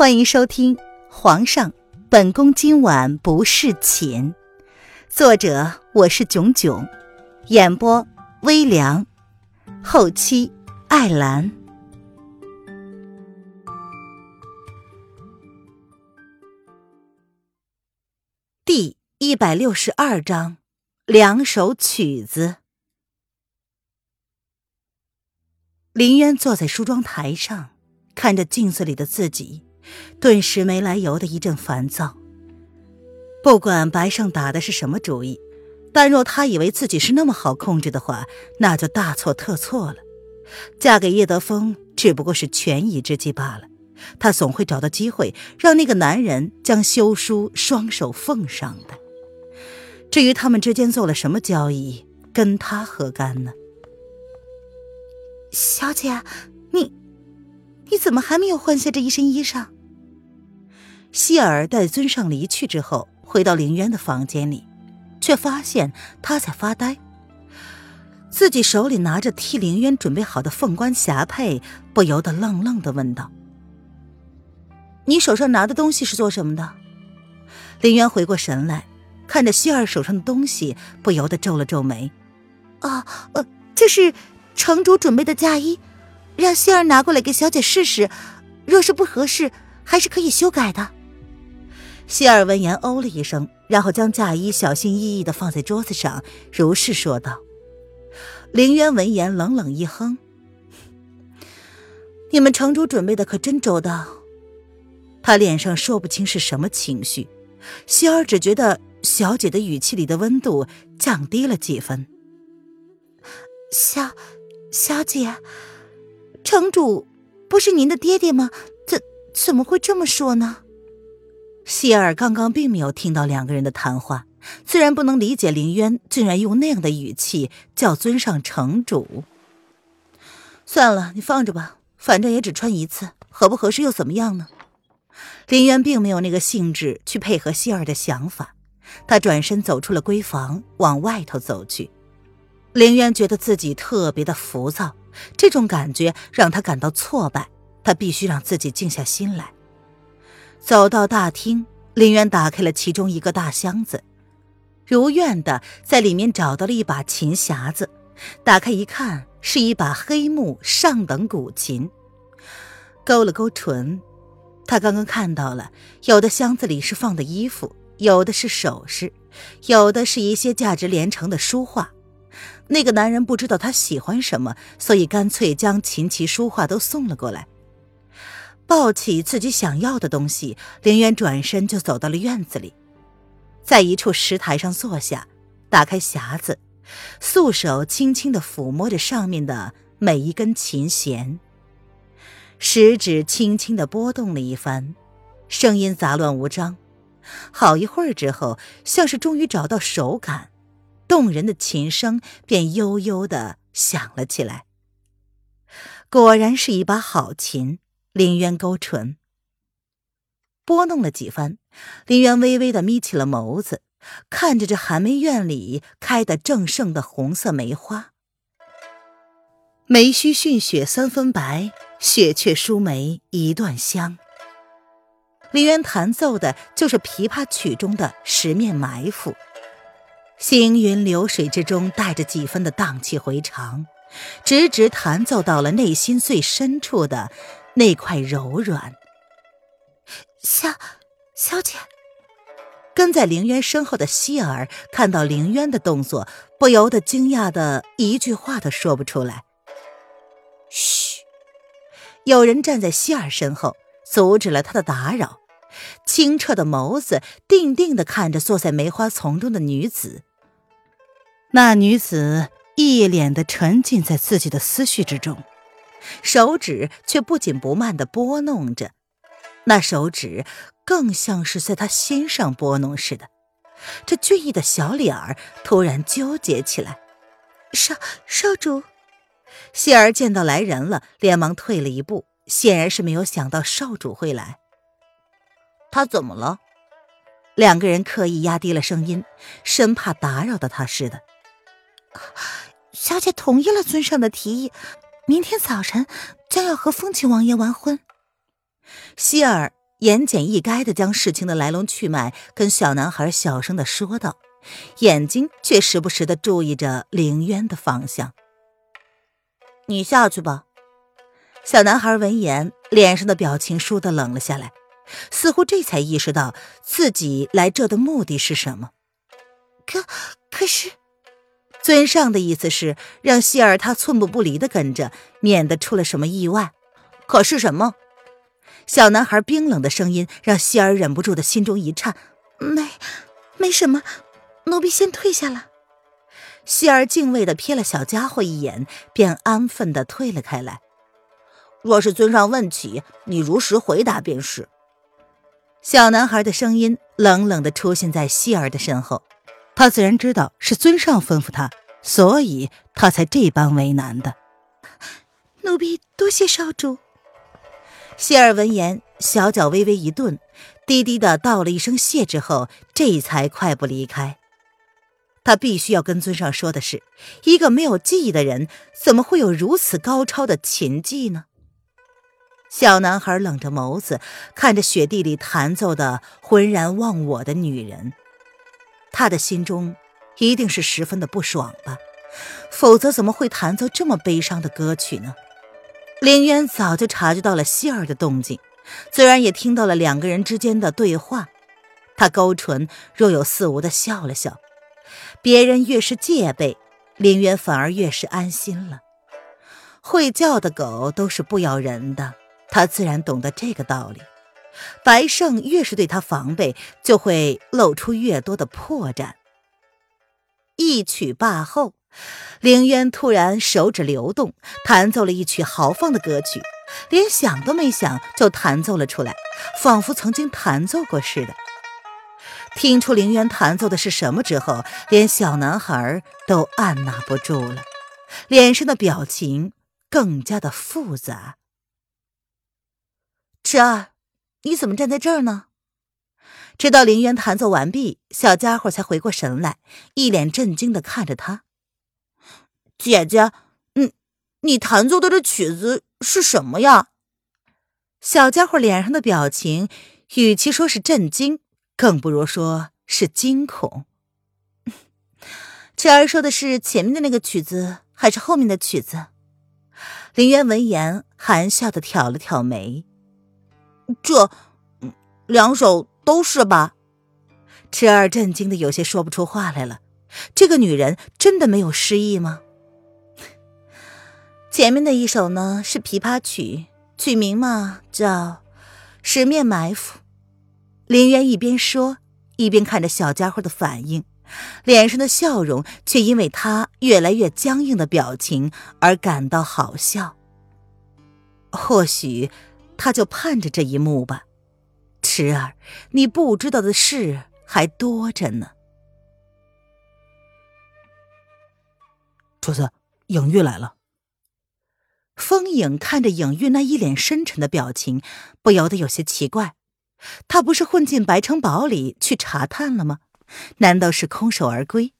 欢迎收听《皇上，本宫今晚不侍寝》，作者我是囧囧，演播微凉，后期艾兰。第一百六十二章，两首曲子。林渊坐在梳妆台上，看着镜子里的自己。顿时没来由的一阵烦躁。不管白胜打的是什么主意，但若他以为自己是那么好控制的话，那就大错特错了。嫁给叶德风只不过是权宜之计罢了，他总会找到机会让那个男人将休书双手奉上的。至于他们之间做了什么交易，跟他何干呢？小姐，你你怎么还没有换下这一身衣裳？希尔待尊上离去之后，回到凌渊的房间里，却发现他在发呆。自己手里拿着替凌渊准备好的凤冠霞帔，不由得愣愣的问道：“你手上拿的东西是做什么的？”凌渊回过神来，看着希尔手上的东西，不由得皱了皱眉：“啊，呃，这是城主准备的嫁衣，让希儿拿过来给小姐试试，若是不合适，还是可以修改的。”希尔闻言哦了一声，然后将嫁衣小心翼翼的放在桌子上，如是说道。凌渊闻言冷冷一哼：“你们城主准备的可真周到。”他脸上说不清是什么情绪，希尔只觉得小姐的语气里的温度降低了几分。小，小姐，城主不是您的爹爹吗？怎怎么会这么说呢？希尔刚刚并没有听到两个人的谈话，自然不能理解林渊竟然用那样的语气叫尊上城主。算了，你放着吧，反正也只穿一次，合不合适又怎么样呢？林渊并没有那个兴致去配合希尔的想法，他转身走出了闺房，往外头走去。林渊觉得自己特别的浮躁，这种感觉让他感到挫败，他必须让自己静下心来。走到大厅，林渊打开了其中一个大箱子，如愿的在里面找到了一把琴匣子。打开一看，是一把黑木上等古琴。勾了勾唇，他刚刚看到了，有的箱子里是放的衣服，有的是首饰，有的是一些价值连城的书画。那个男人不知道他喜欢什么，所以干脆将琴棋书画都送了过来。抱起自己想要的东西，林渊转身就走到了院子里，在一处石台上坐下，打开匣子，素手轻轻的抚摸着上面的每一根琴弦，食指轻轻的拨动了一番，声音杂乱无章。好一会儿之后，像是终于找到手感，动人的琴声便悠悠的响了起来。果然是一把好琴。林渊勾唇，拨弄了几番，林渊微微的眯起了眸子，看着这寒梅院里开得正盛的红色梅花。梅须逊雪三分白，雪却输梅一段香。林渊弹奏的就是琵琶曲中的十面埋伏，行云流水之中带着几分的荡气回肠，直直弹奏到了内心最深处的。那块柔软，小小姐跟在凌渊身后的希儿看到凌渊的动作，不由得惊讶的一句话都说不出来。嘘，有人站在希儿身后，阻止了他的打扰。清澈的眸子定定的看着坐在梅花丛中的女子，那女子一脸的沉浸在自己的思绪之中。手指却不紧不慢地拨弄着，那手指更像是在他心上拨弄似的。这俊逸的小脸儿突然纠结起来。少少主，希儿见到来人了，连忙退了一步，显然是没有想到少主会来。他怎么了？两个人刻意压低了声音，生怕打扰到他似的。小姐同意了尊上的提议。明天早晨将要和风情王爷完婚。希尔言简意赅的将事情的来龙去脉跟小男孩小声的说道，眼睛却时不时的注意着凌渊的方向。你下去吧。小男孩闻言，脸上的表情倏地冷了下来，似乎这才意识到自己来这的目的是什么。可可是，尊上的意思是让希儿他寸步不离的跟着，免得出了什么意外。可是什么？小男孩冰冷的声音让希儿忍不住的心中一颤。没，没什么，奴婢先退下了。希儿敬畏的瞥了小家伙一眼，便安分的退了开来。若是尊上问起，你如实回答便是。小男孩的声音冷冷的出现在希儿的身后，他自然知道是尊上吩咐他，所以他才这般为难的。奴婢多谢少主。谢儿闻言，小脚微微一顿，低低的道了一声谢之后，这才快步离开。他必须要跟尊上说的是，一个没有记忆的人，怎么会有如此高超的琴技呢？小男孩冷着眸子看着雪地里弹奏的浑然忘我的女人，他的心中一定是十分的不爽吧？否则怎么会弹奏这么悲伤的歌曲呢？林渊早就察觉到了希儿的动静，自然也听到了两个人之间的对话。他勾唇，若有似无的笑了笑。别人越是戒备，林渊反而越是安心了。会叫的狗都是不咬人的。他自然懂得这个道理。白胜越是对他防备，就会露出越多的破绽。一曲罢后，凌渊突然手指流动，弹奏了一曲豪放的歌曲，连想都没想就弹奏了出来，仿佛曾经弹奏过似的。听出凌渊弹奏的是什么之后，连小男孩都按捺不住了，脸上的表情更加的复杂。这，你怎么站在这儿呢？直到林渊弹奏完毕，小家伙才回过神来，一脸震惊的看着他。姐姐，嗯你弹奏的这曲子是什么呀？小家伙脸上的表情，与其说是震惊，更不如说是惊恐。池儿说的是前面的那个曲子，还是后面的曲子？林渊闻言，含笑的挑了挑眉。这，两首都是吧？痴儿震惊的有些说不出话来了。这个女人真的没有失忆吗？前面的一首呢是琵琶曲，曲名嘛叫《十面埋伏》。林渊一边说，一边看着小家伙的反应，脸上的笑容却因为他越来越僵硬的表情而感到好笑。或许。他就盼着这一幕吧，迟儿，你不知道的事还多着呢。主子，影玉来了。风影看着影玉那一脸深沉的表情，不由得有些奇怪。他不是混进白城堡里去查探了吗？难道是空手而归？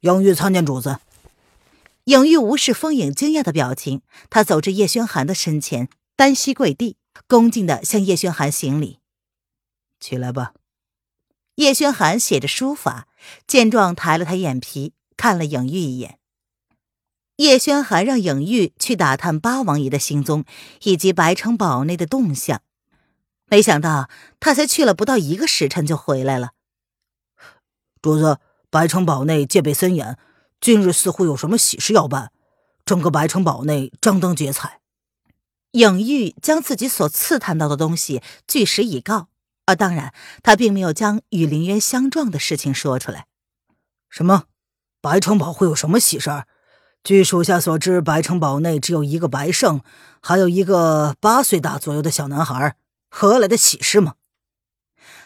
影玉参见主子。影玉无视风影惊讶的表情，他走至叶轩寒的身前。单膝跪地，恭敬的向叶轩寒行礼。起来吧。叶轩寒写着书法，见状抬了抬眼皮，看了影玉一眼。叶轩寒让影玉去打探八王爷的行踪以及白城堡内的动向，没想到他才去了不到一个时辰就回来了。主子，白城堡内戒备森严，今日似乎有什么喜事要办，整个白城堡内张灯结彩。影玉将自己所刺探到的东西据实以告，啊当然，他并没有将与林渊相撞的事情说出来。什么？白城堡会有什么喜事儿？据属下所知，白城堡内只有一个白胜，还有一个八岁大左右的小男孩，何来的喜事吗？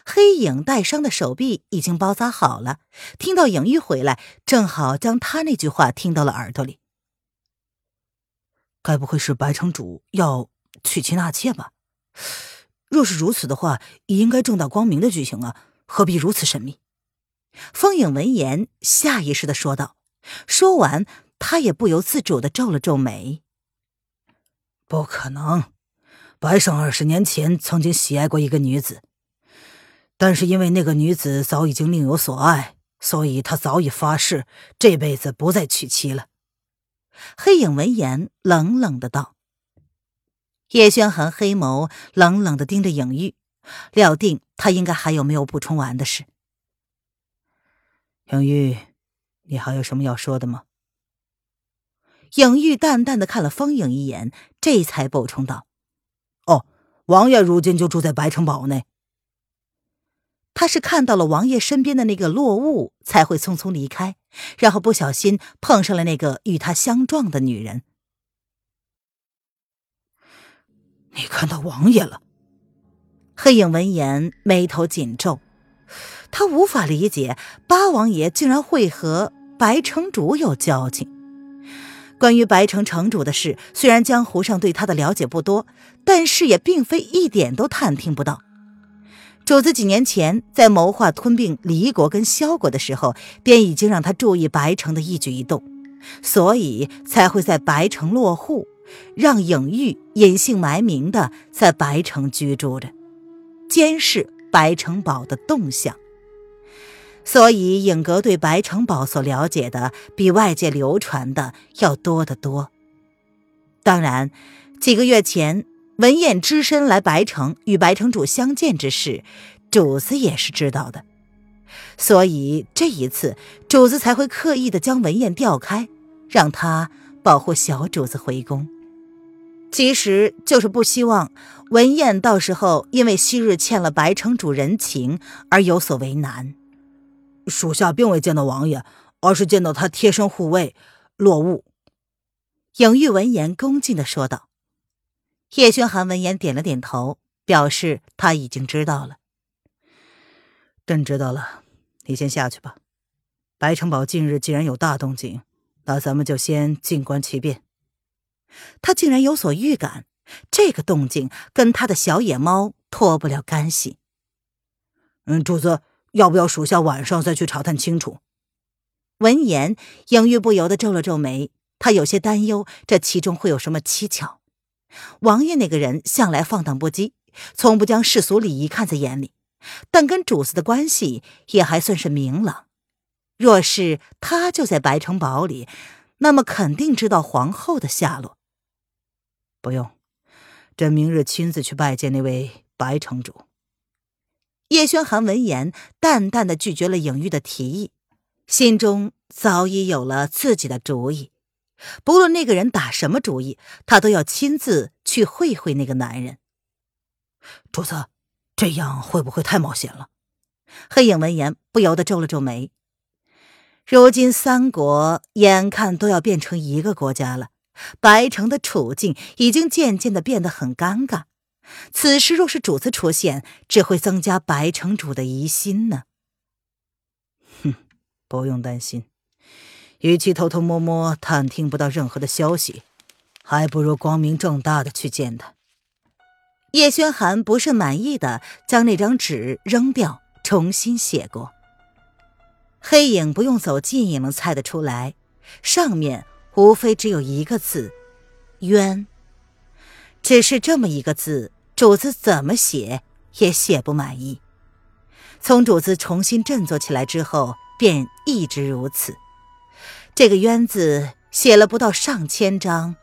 黑影带伤的手臂已经包扎好了，听到影玉回来，正好将他那句话听到了耳朵里。该不会是白城主要娶妻纳妾吧？若是如此的话，也应该正大光明的举行啊，何必如此神秘？风影闻言，下意识的说道。说完，他也不由自主的皱了皱眉。不可能，白胜二十年前曾经喜爱过一个女子，但是因为那个女子早已经另有所爱，所以他早已发誓这辈子不再娶妻了。黑影闻言，冷冷的道：“叶轩寒，黑眸冷冷的盯着影玉，料定他应该还有没有补充完的事。影玉，你还有什么要说的吗？”影玉淡淡的看了风影一眼，这才补充道：“哦，王爷如今就住在白城堡内。他是看到了王爷身边的那个落雾，才会匆匆离开，然后不小心碰上了那个与他相撞的女人。你看到王爷了？”黑影闻言，眉头紧皱，他无法理解八王爷竟然会和白城主有交情。关于白城城主的事，虽然江湖上对他的了解不多，但是也并非一点都探听不到。主子几年前在谋划吞并黎国跟萧国的时候，便已经让他注意白城的一举一动，所以才会在白城落户，让影玉隐姓埋名的在白城居住着，监视白城堡的动向。所以，影阁对白城堡所了解的比外界流传的要多得多。当然，几个月前文彦只身来白城与白城主相见之事，主子也是知道的。所以这一次，主子才会刻意的将文彦调开，让他保护小主子回宫。其实就是不希望文彦到时候因为昔日欠了白城主人情而有所为难。属下并未见到王爷，而是见到他贴身护卫落雾。影玉闻言，恭敬的说道。叶轩寒闻言点了点头，表示他已经知道了。朕知道了，你先下去吧。白城堡近日既然有大动静，那咱们就先静观其变。他竟然有所预感，这个动静跟他的小野猫脱不了干系。嗯，主子。要不要属下晚上再去查探清楚？闻言，影玉不由得皱了皱眉，他有些担忧，这其中会有什么蹊跷。王爷那个人向来放荡不羁，从不将世俗礼仪看在眼里，但跟主子的关系也还算是明朗。若是他就在白城堡里，那么肯定知道皇后的下落。不用，朕明日亲自去拜见那位白城主。叶轩寒闻言，淡淡的拒绝了影玉的提议，心中早已有了自己的主意。不论那个人打什么主意，他都要亲自去会会那个男人。主子，这样会不会太冒险了？黑影闻言，不由得皱了皱眉。如今三国眼看都要变成一个国家了，白城的处境已经渐渐的变得很尴尬。此时若是主子出现，只会增加白城主的疑心呢。哼，不用担心，与其偷偷摸摸探听不到任何的消息，还不如光明正大的去见他。叶轩寒不甚满意的将那张纸扔掉，重新写过。黑影不用走近也能猜得出来，上面无非只有一个字：冤。只是这么一个字，主子怎么写也写不满意。从主子重新振作起来之后，便一直如此。这个“冤”字写了不到上千张，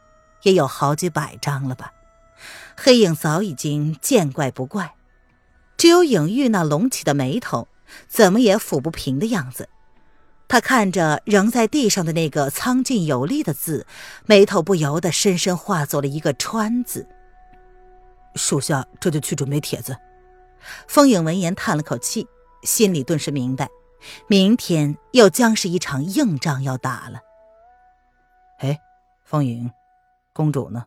也有好几百张了吧？黑影早已经见怪不怪，只有影玉那隆起的眉头，怎么也抚不平的样子。他看着仍在地上的那个苍劲有力的字，眉头不由得深深化作了一个川字。属下这就去准备帖子。风影闻言叹了口气，心里顿时明白，明天又将是一场硬仗要打了。哎，风影，公主呢？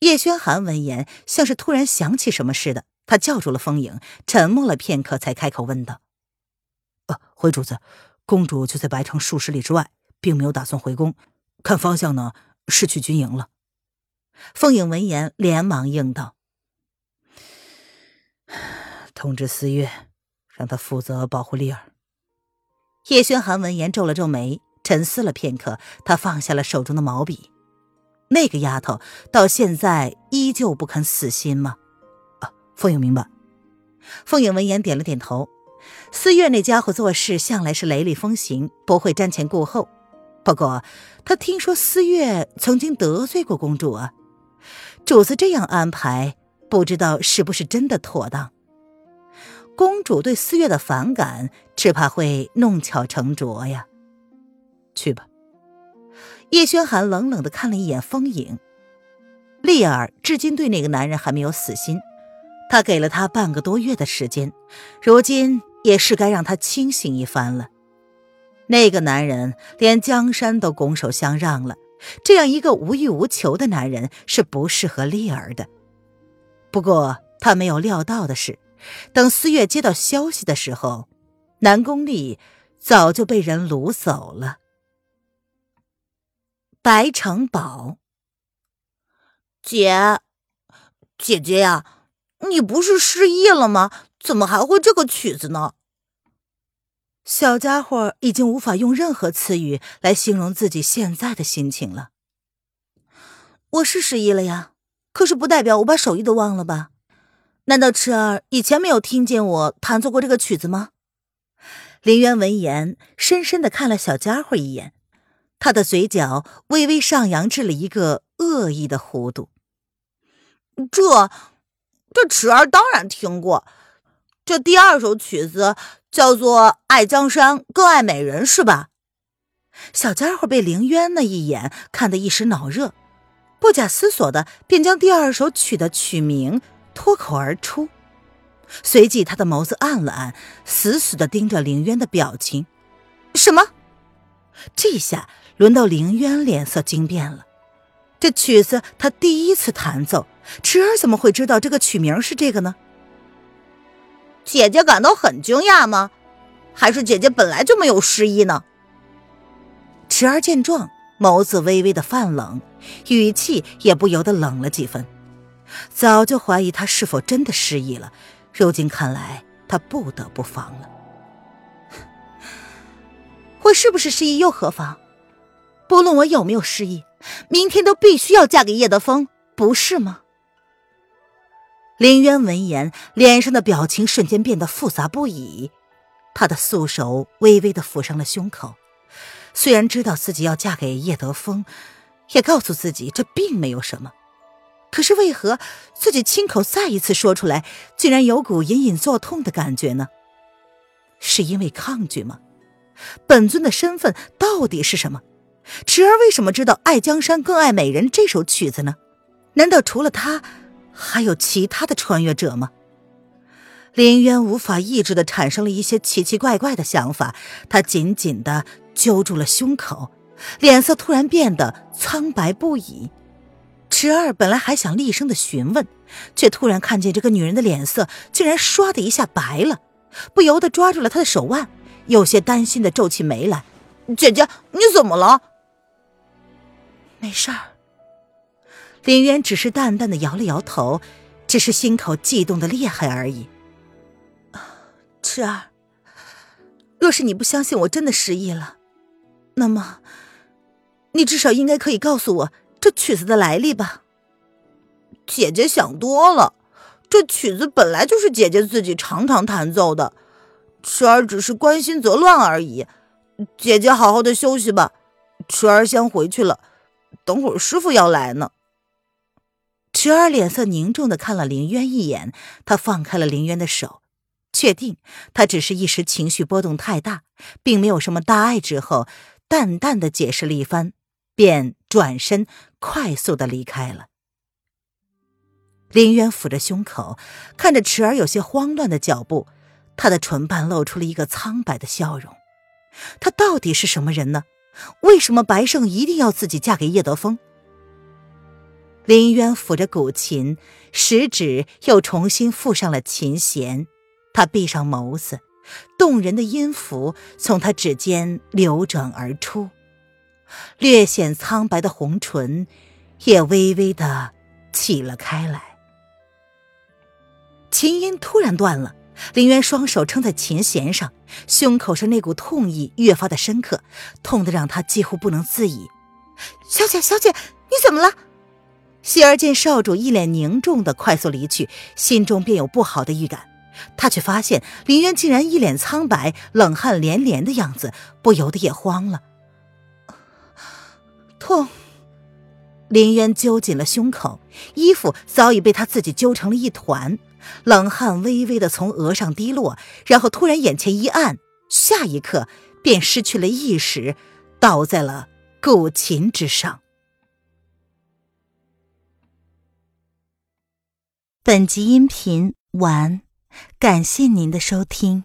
叶轩寒闻言，像是突然想起什么似的，他叫住了风影，沉默了片刻，才开口问道：“呃，回主子。”公主就在白城数十里之外，并没有打算回宫，看方向呢是去军营了。风影闻言连忙应道：“通知思月，让他负责保护丽儿。”叶轩寒闻言皱了皱眉，沉思了片刻，他放下了手中的毛笔：“那个丫头到现在依旧不肯死心吗？啊，凤影明白。凤影闻言点了点头。思月那家伙做事向来是雷厉风行，不会瞻前顾后。不过他听说思月曾经得罪过公主啊，主子这样安排，不知道是不是真的妥当。公主对思月的反感，只怕会弄巧成拙呀。去吧。叶轩寒冷冷的看了一眼风影，丽儿至今对那个男人还没有死心，他给了他半个多月的时间，如今也是该让他清醒一番了。那个男人连江山都拱手相让了，这样一个无欲无求的男人是不适合丽儿的。不过他没有料到的是，等思月接到消息的时候，南宫丽早就被人掳走了。白城堡，姐，姐姐呀，你不是失忆了吗？怎么还会这个曲子呢？小家伙已经无法用任何词语来形容自己现在的心情了。我是失忆了呀，可是不代表我把手艺都忘了吧？难道池儿以前没有听见我弹奏过这个曲子吗？林渊闻言，深深的看了小家伙一眼，他的嘴角微微上扬至了一个恶意的弧度。这，这池儿当然听过，这第二首曲子。叫做爱江山更爱美人是吧？小家伙被林渊那一眼看得一时脑热，不假思索的便将第二首曲的曲名脱口而出，随即他的眸子暗了暗，死死的盯着凌渊的表情。什么？这下轮到凌渊脸色惊变了。这曲子他第一次弹奏，池儿怎么会知道这个曲名是这个呢？姐姐感到很惊讶吗？还是姐姐本来就没有失忆呢？池儿见状，眸子微微的泛冷，语气也不由得冷了几分。早就怀疑他是否真的失忆了，如今看来，他不得不防了。我是不是失忆又何妨？不论我有没有失忆，明天都必须要嫁给叶德风，不是吗？林渊闻言，脸上的表情瞬间变得复杂不已。他的素手微微的抚上了胸口，虽然知道自己要嫁给叶德风，也告诉自己这并没有什么，可是为何自己亲口再一次说出来，竟然有股隐隐作痛的感觉呢？是因为抗拒吗？本尊的身份到底是什么？池儿为什么知道《爱江山更爱美人》这首曲子呢？难道除了他？还有其他的穿越者吗？林渊无法抑制的产生了一些奇奇怪怪的想法，他紧紧的揪住了胸口，脸色突然变得苍白不已。池儿本来还想厉声的询问，却突然看见这个女人的脸色竟然唰的一下白了，不由得抓住了她的手腕，有些担心的皱起眉来：“姐姐，你怎么了？”“没事儿。”林渊只是淡淡的摇了摇头，只是心口悸动的厉害而已。池儿，若是你不相信我真的失忆了，那么，你至少应该可以告诉我这曲子的来历吧？姐姐想多了，这曲子本来就是姐姐自己常常弹奏的，池儿只是关心则乱而已。姐姐好好的休息吧，池儿先回去了，等会儿师傅要来呢。池儿脸色凝重的看了林渊一眼，他放开了林渊的手，确定他只是一时情绪波动太大，并没有什么大碍之后，淡淡的解释了一番，便转身快速的离开了。林渊抚着胸口，看着池儿有些慌乱的脚步，他的唇瓣露出了一个苍白的笑容。他到底是什么人呢？为什么白胜一定要自己嫁给叶德风？林渊抚着古琴，食指又重新附上了琴弦。他闭上眸子，动人的音符从他指尖流转而出，略显苍白的红唇也微微的起了开来。琴音突然断了，林渊双手撑在琴弦上，胸口上那股痛意越发的深刻，痛得让他几乎不能自已。小姐，小姐，你怎么了？希儿见少主一脸凝重的快速离去，心中便有不好的预感。他却发现林渊竟然一脸苍白、冷汗连连的样子，不由得也慌了。痛！林渊揪紧了胸口，衣服早已被他自己揪成了一团，冷汗微微的从额上滴落，然后突然眼前一暗，下一刻便失去了意识，倒在了古琴之上。本集音频完，感谢您的收听。